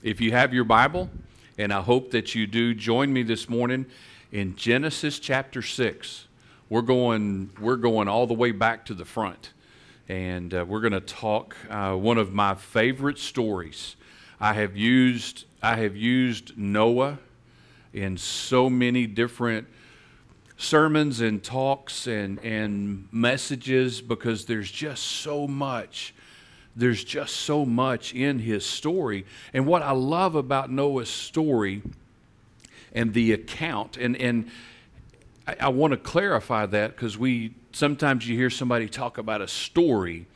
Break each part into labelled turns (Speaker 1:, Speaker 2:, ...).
Speaker 1: If you have your Bible, and I hope that you do, join me this morning in Genesis chapter 6. We're going, we're going all the way back to the front, and uh, we're going to talk uh, one of my favorite stories. I have used, I have used Noah in so many different sermons and talks and, and messages because there's just so much. There's just so much in his story. And what I love about Noah's story and the account, and, and I, I want to clarify that because we sometimes you hear somebody talk about a story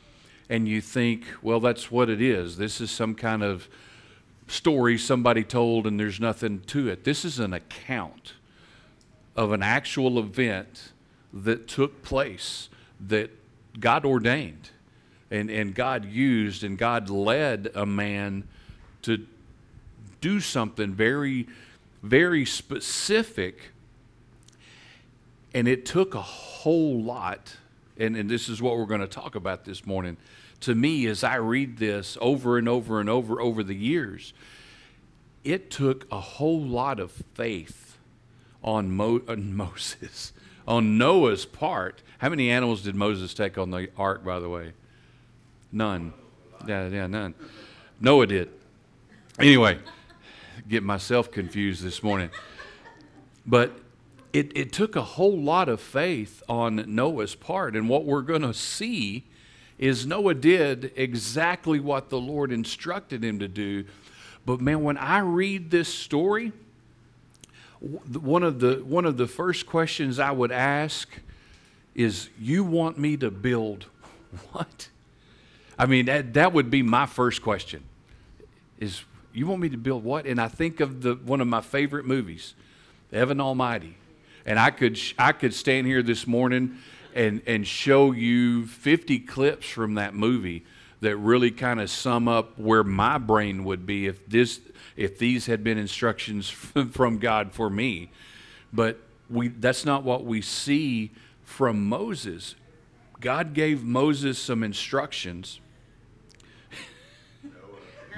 Speaker 1: and you think, well, that's what it is. This is some kind of story somebody told and there's nothing to it. This is an account of an actual event that took place that God ordained and, and God used and God led a man to do something very, very specific. And it took a whole lot, and, and this is what we're going to talk about this morning. To me, as I read this over and over and over over the years, it took a whole lot of faith on, Mo- on Moses, on Noah's part. How many animals did Moses take on the ark, by the way? None. Yeah, yeah, none. Noah did. Anyway, get myself confused this morning. But it, it took a whole lot of faith on Noah's part. And what we're going to see is Noah did exactly what the Lord instructed him to do. But man, when I read this story, one of the one of the first questions I would ask is you want me to build what? I mean that that would be my first question. Is you want me to build what? And I think of the one of my favorite movies, Evan Almighty. And I could I could stand here this morning and and show you 50 clips from that movie that really kind of sum up where my brain would be if this if these had been instructions from God for me. But we, that's not what we see from Moses. God gave Moses some instructions.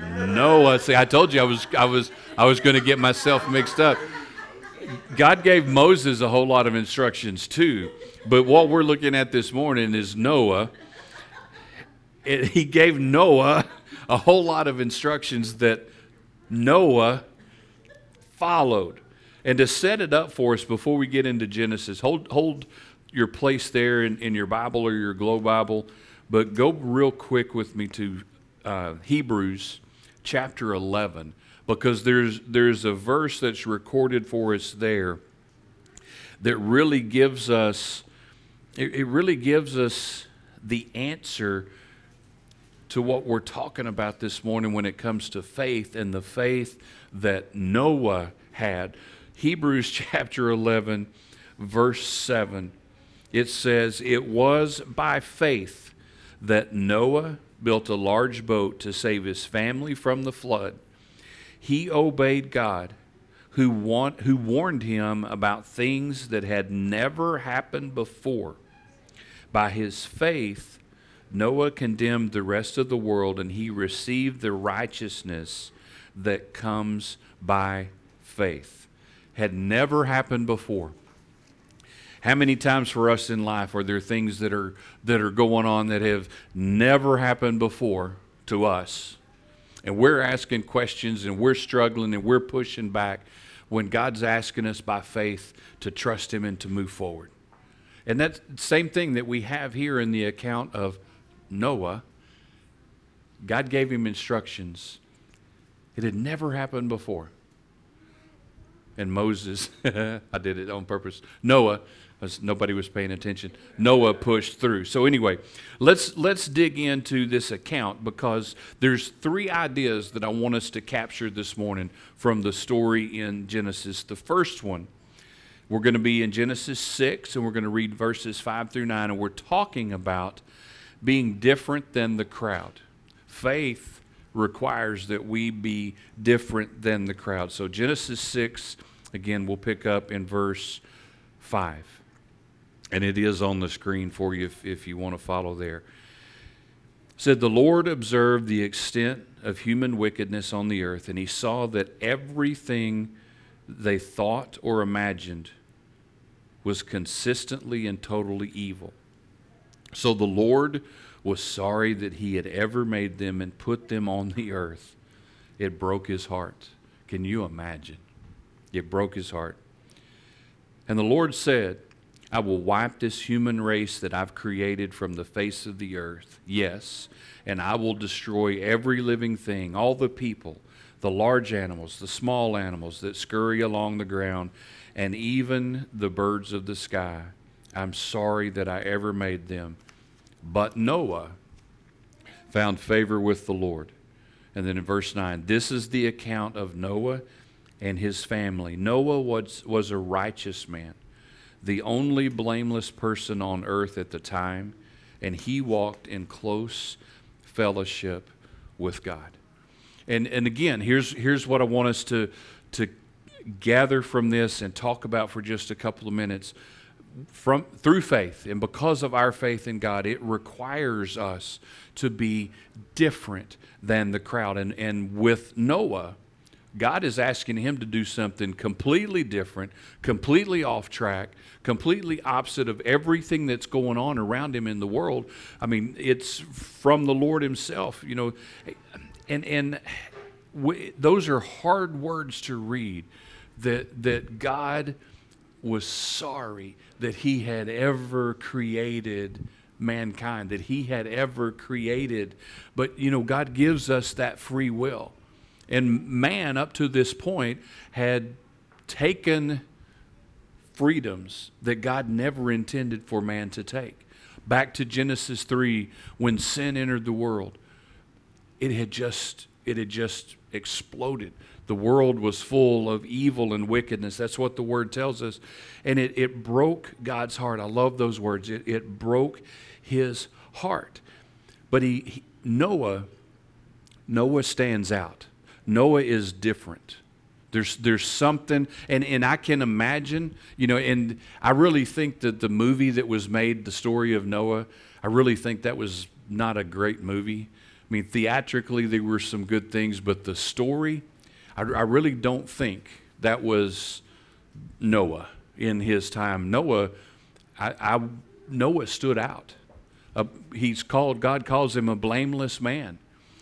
Speaker 1: Noah, see, I told you I was, I was, I was going to get myself mixed up. God gave Moses a whole lot of instructions too. But what we're looking at this morning is Noah. It, he gave Noah a whole lot of instructions that Noah followed. And to set it up for us before we get into Genesis, hold, hold your place there in, in your Bible or your Glow Bible, but go real quick with me to uh, Hebrews chapter 11 because there's, there's a verse that's recorded for us there that really gives us it, it really gives us the answer to what we're talking about this morning when it comes to faith and the faith that Noah had. Hebrews chapter 11, verse 7, it says, It was by faith that Noah built a large boat to save his family from the flood. He obeyed God, who, want, who warned him about things that had never happened before. By his faith, Noah condemned the rest of the world and he received the righteousness that comes by faith. Had never happened before. How many times for us in life are there things that are that are going on that have never happened before to us? And we're asking questions and we're struggling and we're pushing back when God's asking us by faith to trust him and to move forward. And that's the same thing that we have here in the account of Noah, God gave him instructions. It had never happened before. And Moses, I did it on purpose. Noah, nobody was paying attention. Noah pushed through. So anyway, let's let's dig into this account because there's three ideas that I want us to capture this morning from the story in Genesis. The first one, we're going to be in Genesis 6 and we're going to read verses 5 through 9 and we're talking about being different than the crowd. Faith requires that we be different than the crowd. So, Genesis 6, again, we'll pick up in verse 5. And it is on the screen for you if, if you want to follow there. said the Lord observed the extent of human wickedness on the earth, and he saw that everything they thought or imagined was consistently and totally evil. So the Lord was sorry that he had ever made them and put them on the earth. It broke his heart. Can you imagine? It broke his heart. And the Lord said, I will wipe this human race that I've created from the face of the earth. Yes, and I will destroy every living thing, all the people, the large animals, the small animals that scurry along the ground, and even the birds of the sky. I'm sorry that I ever made them. But Noah found favor with the Lord. And then in verse 9, this is the account of Noah and his family. Noah was, was a righteous man, the only blameless person on earth at the time, and he walked in close fellowship with God. And, and again, here's, here's what I want us to, to gather from this and talk about for just a couple of minutes. From, through faith and because of our faith in God, it requires us to be different than the crowd. And, and with Noah, God is asking him to do something completely different, completely off track, completely opposite of everything that's going on around him in the world. I mean, it's from the Lord himself, you know. And and we, those are hard words to read that that God was sorry that he had ever created mankind, that he had ever created. But you know, God gives us that free will. And man, up to this point, had taken freedoms that God never intended for man to take. Back to Genesis 3, when sin entered the world, it had just, it had just exploded. The world was full of evil and wickedness. That's what the word tells us. And it, it broke God's heart. I love those words. It, it broke his heart. But he, he Noah, Noah stands out. Noah is different. There's, there's something, and, and I can imagine, you know, and I really think that the movie that was made, the story of Noah, I really think that was not a great movie. I mean, theatrically, there were some good things, but the story, I, I really don't think that was Noah in his time. Noah, I, I Noah stood out. Uh, he's called, God calls him a blameless man.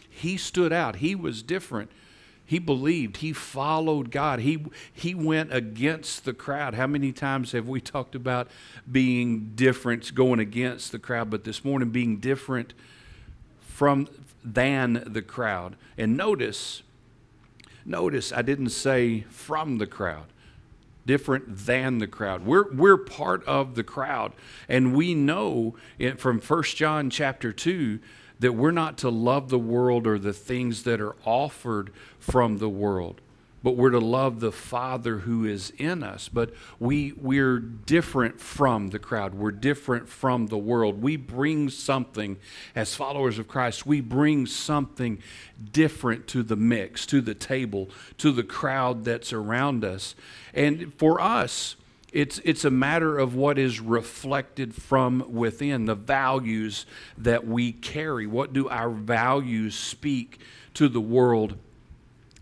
Speaker 1: He stood out. He was different. He believed. He followed God. He, he went against the crowd. How many times have we talked about being different, going against the crowd? But this morning, being different from than the crowd. And notice, notice I didn't say from the crowd different than the crowd. We're, we're part of the crowd. And we know it, from 1 John chapter 2 that we're not to love the world or the things that are offered from the world but we're to love the father who is in us. But we we're different from the crowd. We're different from the world. We bring something as followers of Christ we bring something different to the mix to the table to the crowd that's around us. And for us it's, it's a matter of what is reflected from within, the values that we carry. What do our values speak to the world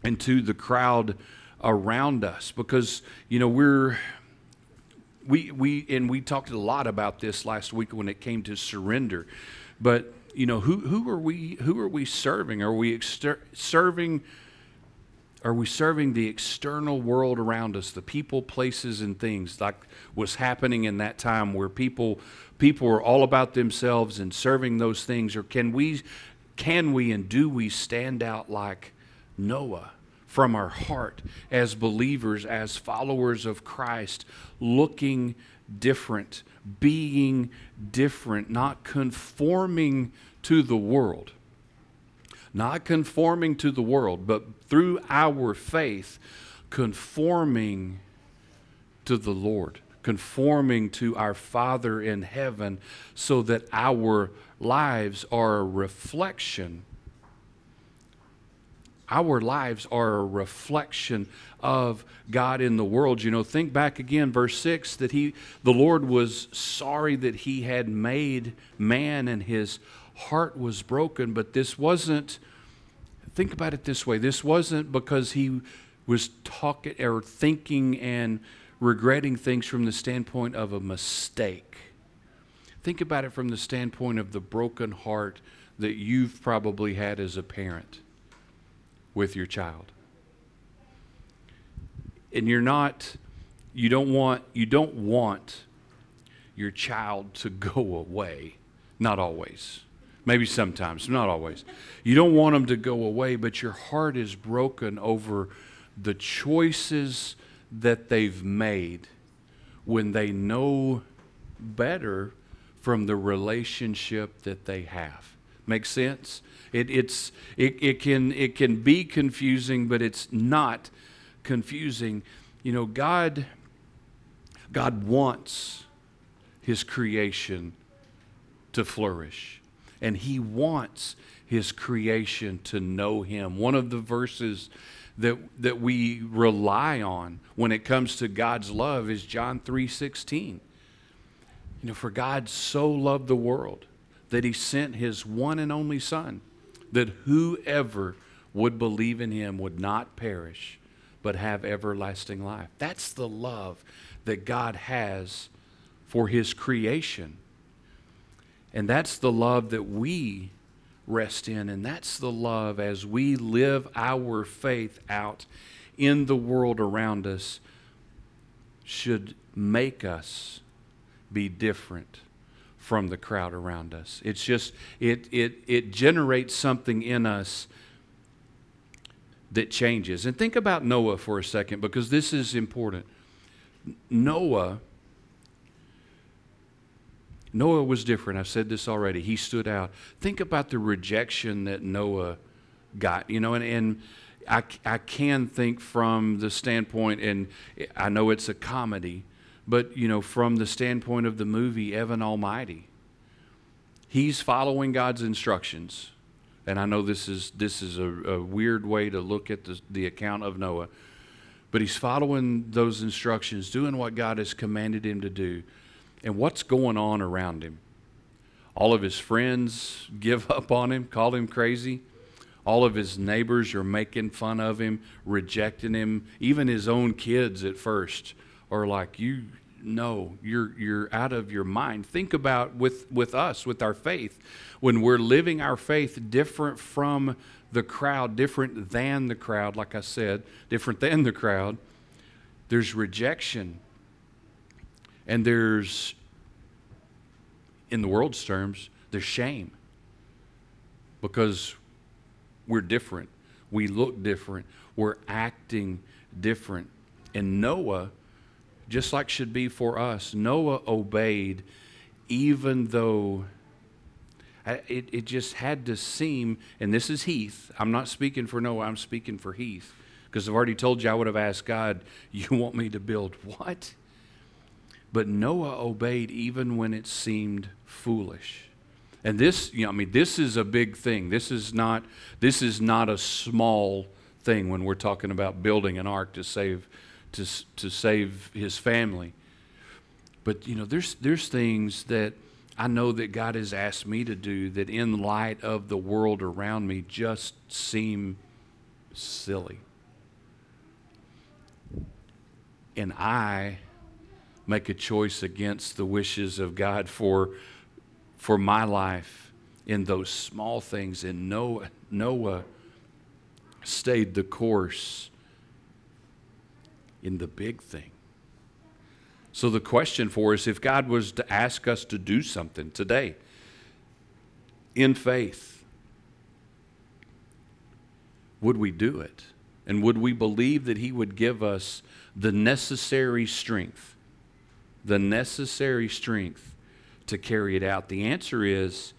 Speaker 1: and to the crowd around us? Because, you know, we're, we, we, and we talked a lot about this last week when it came to surrender. But, you know, who, who are we, who are we serving? Are we exter- serving are we serving the external world around us, the people, places, and things like was happening in that time where people people were all about themselves and serving those things? Or can we can we and do we stand out like Noah from our heart as believers, as followers of Christ, looking different, being different, not conforming to the world? Not conforming to the world, but through our faith, conforming to the Lord, conforming to our Father in heaven, so that our lives are a reflection. Our lives are a reflection of God in the world. You know, think back again, verse 6 that he, the Lord was sorry that he had made man in his heart was broken, but this wasn't, think about it this way this wasn't because he was talking or thinking and regretting things from the standpoint of a mistake. Think about it from the standpoint of the broken heart that you've probably had as a parent with your child. And you're not you don't want you don't want your child to go away. Not always. Maybe sometimes, not always. You don't want them to go away, but your heart is broken over the choices that they've made when they know better from the relationship that they have. Make sense? It, it's, it, it, can, it can be confusing, but it's not confusing. You know, God, God wants His creation to flourish, and He wants His creation to know Him. One of the verses that, that we rely on when it comes to God's love is John 3 16. You know, for God so loved the world that he sent his one and only Son, that whoever would believe in him would not perish, but have everlasting life. That's the love that God has for his creation. And that's the love that we rest in. And that's the love as we live our faith out in the world around us should make us be different from the crowd around us. It's just, it, it, it generates something in us that changes. And think about Noah for a second because this is important. Noah Noah was different. I've said this already. He stood out. Think about the rejection that Noah got, you know, and, and I, I can think from the standpoint, and I know it's a comedy, but, you know, from the standpoint of the movie Evan Almighty, he's following God's instructions. And I know this is, this is a, a weird way to look at the, the account of Noah, but he's following those instructions, doing what God has commanded him to do and what's going on around him. All of his friends give up on him, call him crazy. All of his neighbors are making fun of him, rejecting him. Even his own kids at first are like, "You no, you're you're out of your mind." Think about with with us with our faith when we're living our faith different from the crowd, different than the crowd, like I said, different than the crowd. There's rejection and there's, in the world's terms, there's shame because we're different. We look different. We're acting different. And Noah, just like should be for us, Noah obeyed even though it, it just had to seem, and this is Heath. I'm not speaking for Noah, I'm speaking for Heath. Because I've already told you I would have asked God, You want me to build what? But Noah obeyed even when it seemed foolish. And this, you know, I mean, this is a big thing. This is not, this is not a small thing when we're talking about building an ark to save, to, to save his family. But, you know, there's, there's things that I know that God has asked me to do that in light of the world around me just seem silly. And I make a choice against the wishes of God for, for my life in those small things. And Noah, Noah stayed the course in the big thing. So, the question for us if God was to ask us to do something today in faith, would we do it? And would we believe that He would give us the necessary strength the necessary strength to carry it out? The answer is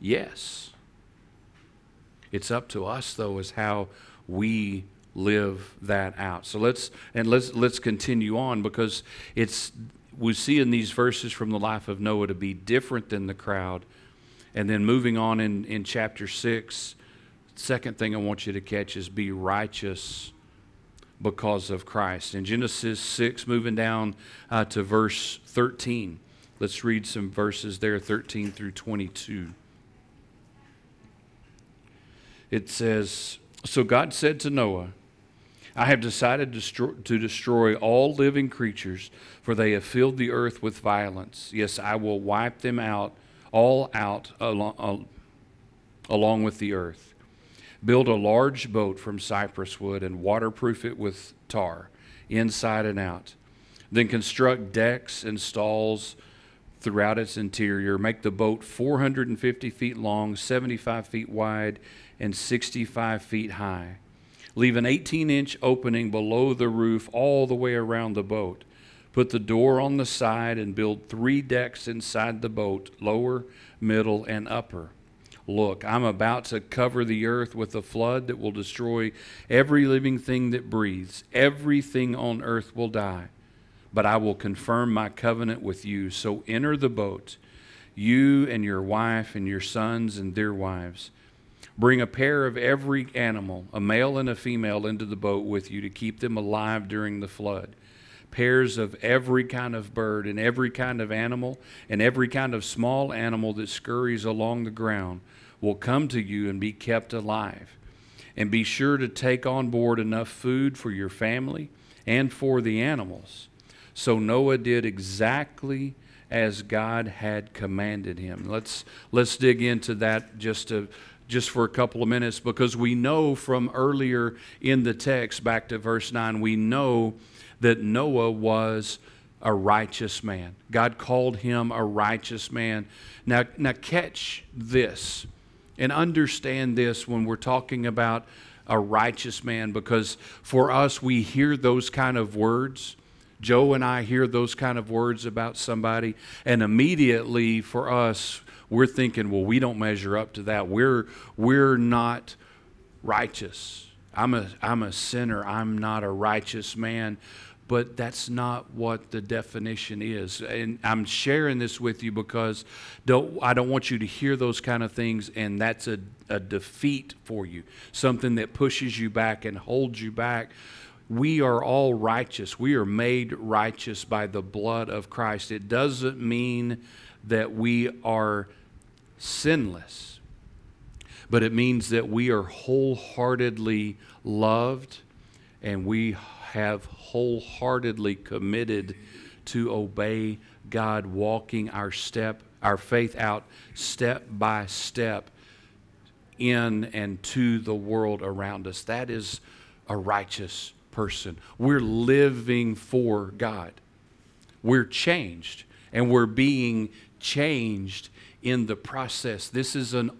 Speaker 1: yes. It's up to us though as how we live that out. So let's and let's let's continue on because it's we see in these verses from the life of Noah to be different than the crowd. And then moving on in, in chapter 6, second thing I want you to catch is be righteous because of Christ. In Genesis 6, moving down uh, to verse 13, let's read some verses there, 13 through 22. it says, So God said to Noah, I have decided to destroy all living creatures, for they have filled the earth with violence. Yes, I will wipe them out, all out along, along with the earth. Build a large boat from cypress wood and waterproof it with tar, inside and out. Then construct decks and stalls throughout its interior. Make the boat 450 feet long, 75 feet wide, and 65 feet high. Leave an 18 inch opening below the roof all the way around the boat. Put the door on the side and build three decks inside the boat lower, middle, and upper. Look, I'm about to cover the earth with a flood that will destroy every living thing that breathes. Everything on earth will die. But I will confirm my covenant with you. So enter the boat, you and your wife and your sons and their wives. Bring a pair of every animal, a male and a female, into the boat with you to keep them alive during the flood pairs of every kind of bird and every kind of animal and every kind of small animal that scurries along the ground will come to you and be kept alive. And be sure to take on board enough food for your family and for the animals. So Noah did exactly as God had commanded him. Let's let's dig into that just to just for a couple of minutes because we know from earlier in the text back to verse 9 we know that Noah was a righteous man. God called him a righteous man. Now now catch this and understand this when we're talking about a righteous man because for us, we hear those kind of words. Joe and I hear those kind of words about somebody, and immediately for us, we're thinking, well, we don't measure up to that. We're, we're not righteous. I'm a, I'm a sinner. I'm not a righteous man but that's not what the definition is. And I'm sharing this with you because don't, I don't want you to hear those kind of things and that's a, a defeat for you, something that pushes you back and holds you back. We are all righteous. We are made righteous by the blood of Christ. It doesn't mean that we are sinless, but it means that we are wholeheartedly loved and we have wholeheartedly committed to obey God, walking our step, our faith out step by step in and to the world around us. That is a righteous person. We're living for God. We're changed and we're being changed in the process. This is an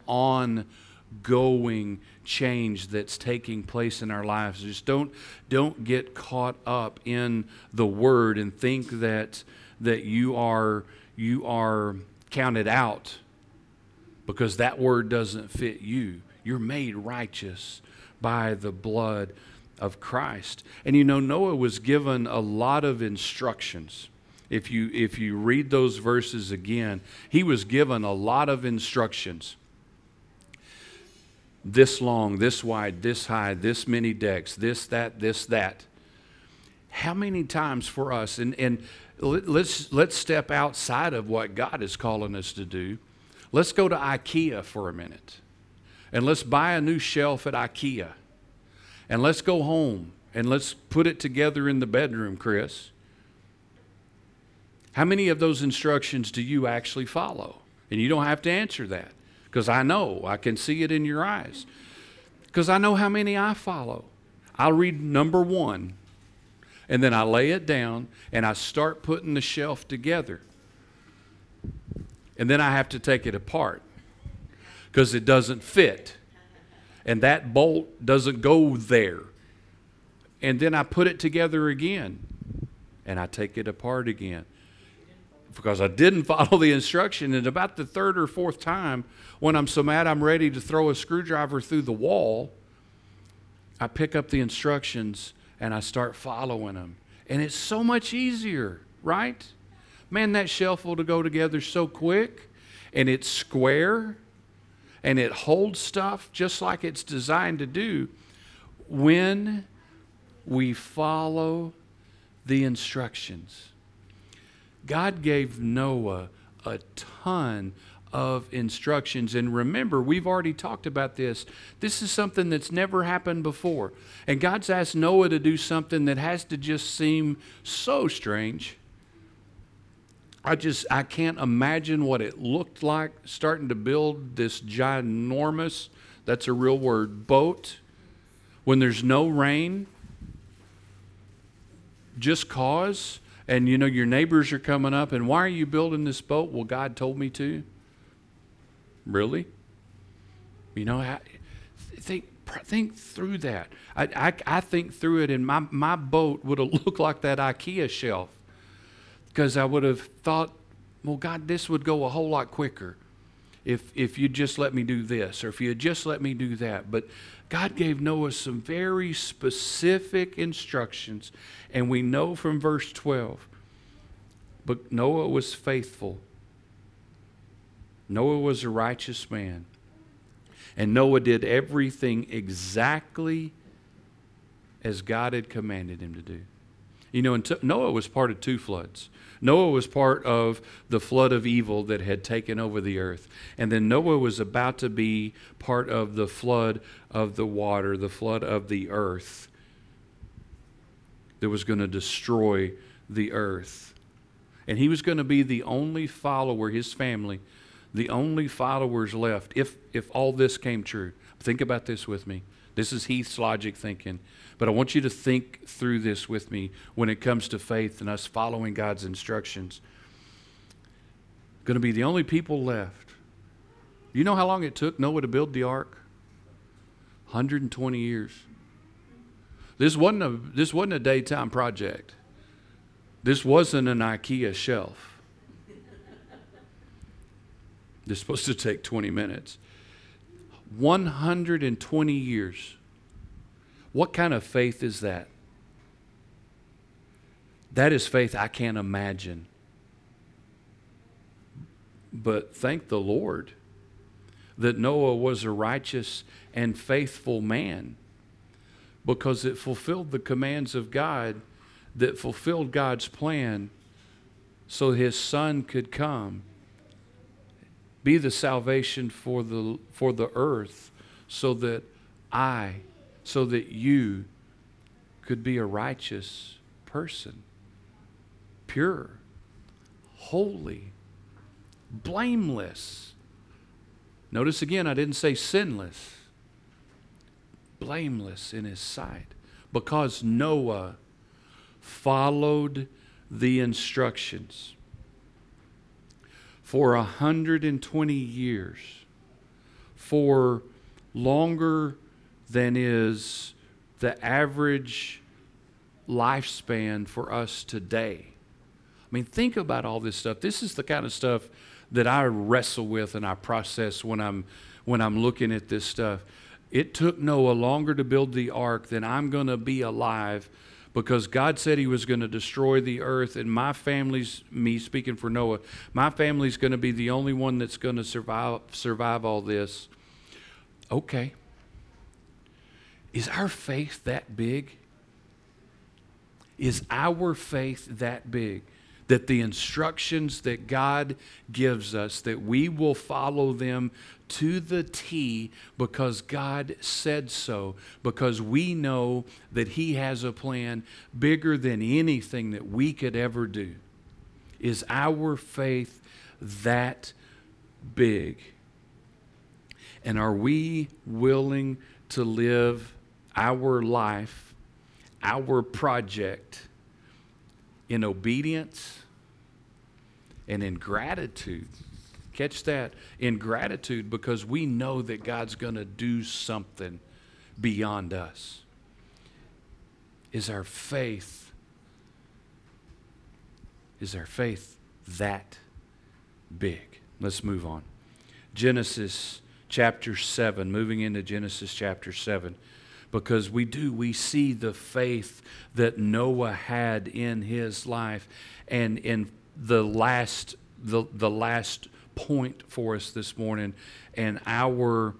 Speaker 1: ongoing change that's taking place in our lives. Just don't don't get caught up in the word and think that that you are you are counted out because that word doesn't fit you. You're made righteous by the blood of Christ. And you know Noah was given a lot of instructions. If you if you read those verses again, he was given a lot of instructions this long, this wide, this high, this many decks, this, that, this, that. How many times for us, and, and let's, let's step outside of what God is calling us to do. Let's go to IKEA for a minute. And let's buy a new shelf at IKEA. And let's go home and let's put it together in the bedroom, Chris. How many of those instructions do you actually follow? And you don't have to answer that because I know, I can see it in your eyes. Because I know how many I follow. I'll read number one, and then I lay it down and I start putting the shelf together. And then I have to take it apart because it doesn't fit. And that bolt doesn't go there. And then I put it together again and I take it apart again because I didn't follow the instruction. And about the third or fourth time, when I'm so mad I'm ready to throw a screwdriver through the wall, I pick up the instructions and I start following them. And it's so much easier, right? Man, that shelf will go together so quick and it's square and it holds stuff just like it's designed to do when we follow the instructions. God gave Noah a ton of instructions. And remember, we've already talked about this. This is something that's never happened before. And God's asked Noah to do something that has to just seem so strange. I just I can't imagine what it looked like starting to build this ginormous that's a real word boat when there's no rain just cause and you know your neighbors are coming up and why are you building this boat? Well god told me to. Really? You know I, think think through that. I, I, I think through it and my, my boat would have looked like that ikea shelf because i would have thought well god this would go a whole lot quicker if if you just let me do this or if you just let me do that but God gave Noah some very specific instructions, and we know from verse 12. But Noah was faithful. Noah was a righteous man. And Noah did everything exactly as God had commanded him to do. You know, Noah was part of two floods. Noah was part of the flood of evil that had taken over the earth. And then Noah was about to be part of the flood of the water, the flood of the earth that was going to destroy the earth. And he was going to be the only follower, his family, the only followers left if, if all this came true. Think about this with me. This is Heath's logic thinking. But I want you to think through this with me when it comes to faith and us following God's instructions. Going to be the only people left. You know how long it took Noah to build the ark? 120 years. This wasn't a, this wasn't a daytime project. This wasn't an IKEA shelf. This is supposed to take 20 minutes. 120 years what kind of faith is that? That is faith I can't imagine. But thank the Lord that Noah was a righteous and faithful man because it fulfilled the commands of God, that fulfilled God's plan so his son could come, be the salvation for the, for the earth, so that I so that you could be a righteous person, pure, holy, blameless. Notice again, I didn't say sinless, blameless in his sight, because Noah followed the instructions for a 120 years, for longer than is the average lifespan for us today. I mean, think about all this stuff. This is the kind of stuff that I wrestle with and I process when I'm when I'm looking at this stuff. It took Noah longer to build the ark than I'm going to be alive because God said he was going to destroy the earth and my family's me speaking for Noah, my family's going to be the only one that's going to survive survive all this. Okay. Is our faith that big? Is our faith that big? That the instructions that God gives us, that we will follow them to the T because God said so, because we know that He has a plan bigger than anything that we could ever do. Is our faith that big? And are we willing to live our life, our project in obedience and in gratitude. Catch that. In gratitude because we know that God's going to do something beyond us. Is our faith is our faith that big? Let's move on. Genesis chapter 7, moving into Genesis chapter 7 because we do. We see the faith that Noah had in his life. And in the last, the, the last point for us this morning and our,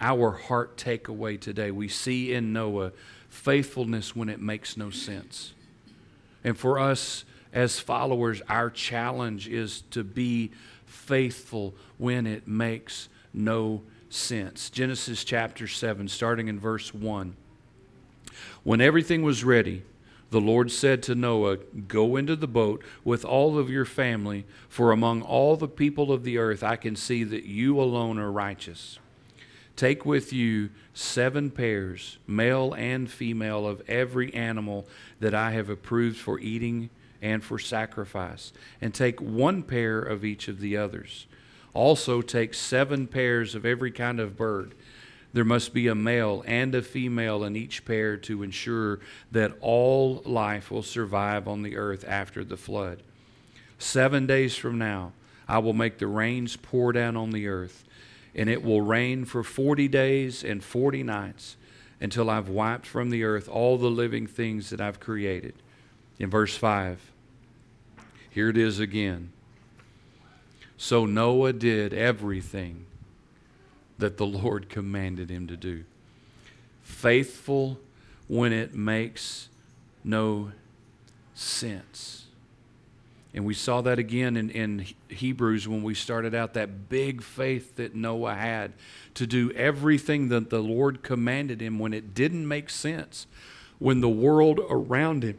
Speaker 1: our heart takeaway today, we see in Noah faithfulness when it makes no sense. And for us as followers, our challenge is to be faithful when it makes no sense. Genesis chapter 7, starting in verse 1. When everything was ready, the Lord said to Noah, Go into the boat with all of your family, for among all the people of the earth I can see that you alone are righteous. Take with you seven pairs, male and female, of every animal that I have approved for eating and for sacrifice, and take one pair of each of the others. Also, take seven pairs of every kind of bird there must be a male and a female in each pair to ensure that all life will survive on the earth after the flood. Seven days from now, I will make the rains pour down on the earth, and it will rain for 40 days and 40 nights until I've wiped from the earth all the living things that I've created. In verse 5, here it is again. So Noah did everything that the Lord commanded him to do. Faithful when it makes no sense. And we saw that again in, in Hebrews when we started out that big faith that Noah had to do everything that the Lord commanded him when it didn't make sense, when the world around him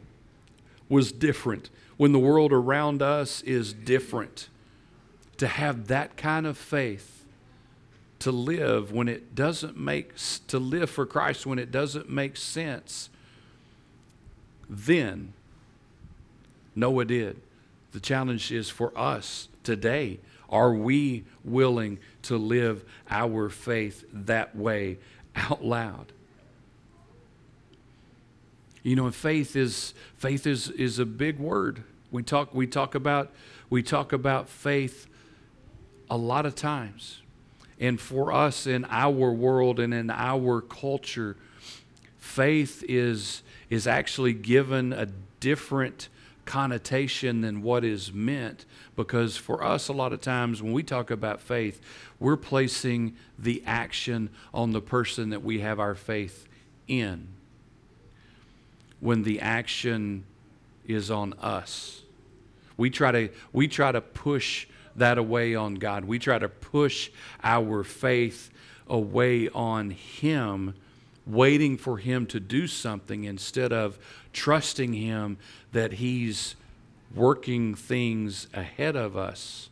Speaker 1: was different, when the world around us is different. To have that kind of faith to live when it doesn't make to live for Christ when it doesn't make sense then Noah did. The challenge is for us today are we willing to live our faith that way out loud? You know faith is faith is is a big word. We talk we talk about we talk about faith a lot of times and for us in our world and in our culture, faith is, is actually given a different connotation than what is meant. Because for us a lot of times when we talk about faith we're placing the action on the person that we have our faith in. When the action is on us. We try to we try to push that away on God. We try to push our faith away on Him, waiting for Him to do something instead of trusting Him that He's working things ahead of us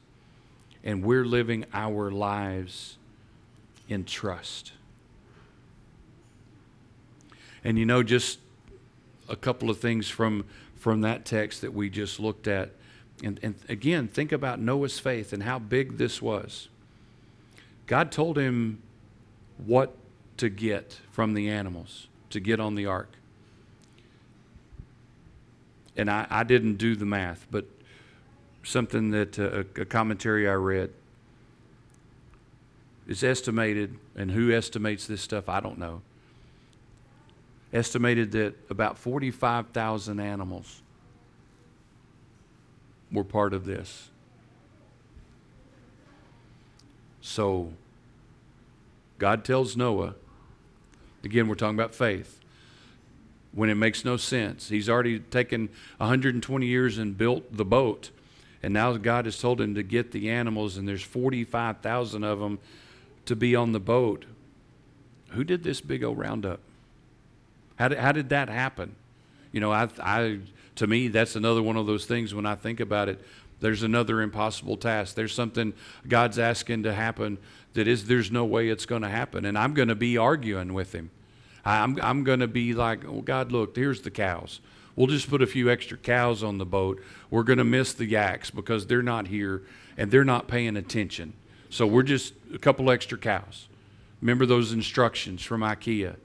Speaker 1: and we're living our lives in trust. And you know, just a couple of things from, from that text that we just looked at and, and again, think about Noah's faith and how big this was. God told him what to get from the animals to get on the ark. And I, I didn't do the math, but something that uh, a commentary I read is estimated, and who estimates this stuff, I don't know. Estimated that about 45,000 animals were part of this. So, God tells Noah, again, we're talking about faith, when it makes no sense. He's already taken 120 years and built the boat, and now God has told him to get the animals, and there's 45,000 of them to be on the boat. Who did this big old roundup? How did, how did that happen? You know, I, I to me, that's another one of those things when I think about it. There's another impossible task. There's something God's asking to happen that is there's no way it's going to happen, and I'm going to be arguing with Him. I'm I'm going to be like, oh God, look, here's the cows. We'll just put a few extra cows on the boat. We're going to miss the yaks because they're not here and they're not paying attention. So we're just a couple extra cows. Remember those instructions from IKEA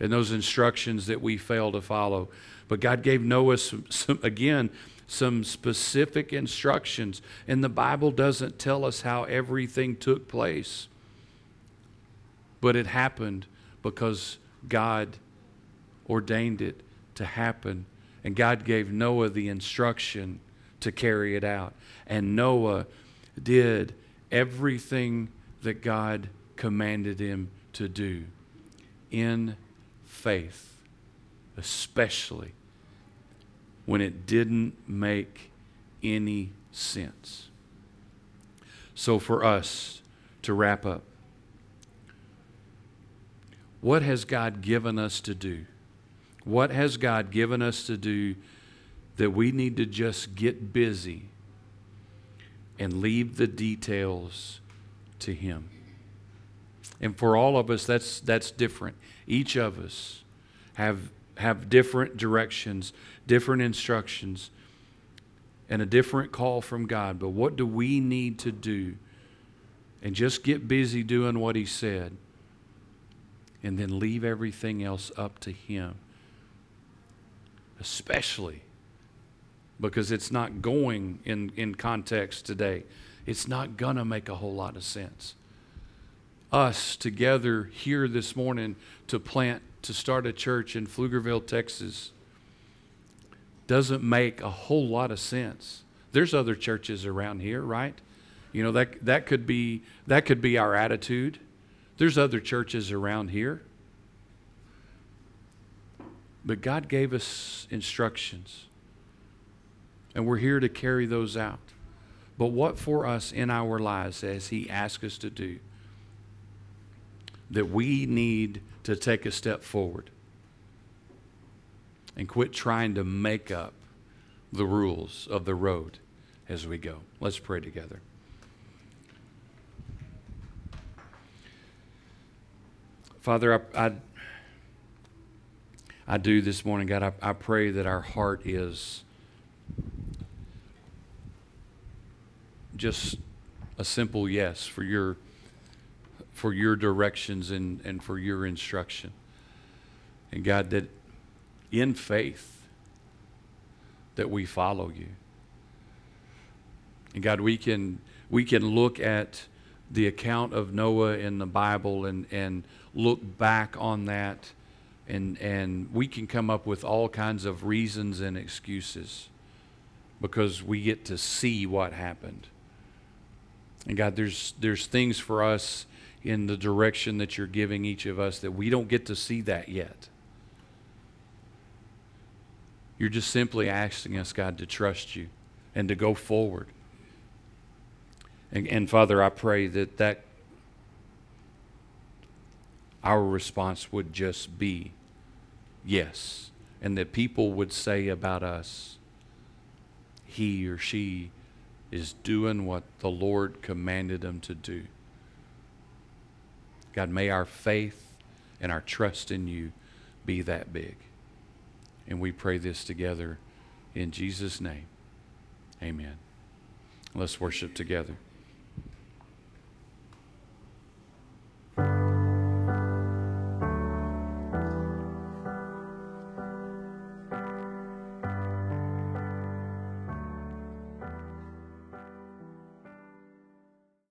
Speaker 1: and those instructions that we fail to follow. But God gave Noah, some, some, again, some specific instructions. And the Bible doesn't tell us how everything took place. But it happened because God ordained it to happen. And God gave Noah the instruction to carry it out. And Noah did everything that God commanded him to do in faith, especially when it didn't make any sense. So, for us to wrap up, what has God given us to do? What has God given us to do that we need to just get busy and leave the details to Him? And for all of us, that's, that's different. Each of us have, have different directions, different instructions, and a different call from God. But what do we need to do? And just get busy doing what He said, and then leave everything else up to Him especially because it's not going in, in context today. It's not going to make a whole lot of sense. Us together here this morning to plant, to start a church in Pflugerville, Texas, doesn't make a whole lot of sense. There's other churches around here, right? You know, that, that, could be, that could be our attitude. There's other churches around here. But God gave us instructions, and we're here to carry those out. But what for us in our lives as He asks us to do? That we need to take a step forward and quit trying to make up the rules of the road as we go. Let's pray together. Father, I, I I do this morning, God. I, I pray that our heart is just a simple yes for your for your directions and, and for your instruction. And God, that in faith that we follow you. And God, we can we can look at the account of Noah in the Bible and, and look back on that and, and we can come up with all kinds of reasons and excuses because we get to see what happened. And God, there's, there's things for us in the direction that you're giving each of us that we don't get to see that yet. You're just simply asking us, God, to trust you and to go forward. And, and Father, I pray that, that our response would just be yes. And that people would say about us, he or she is doing what the Lord commanded them to do. God, may our faith and our trust in you be that big. And we pray this together in Jesus' name. Amen. Let's worship together.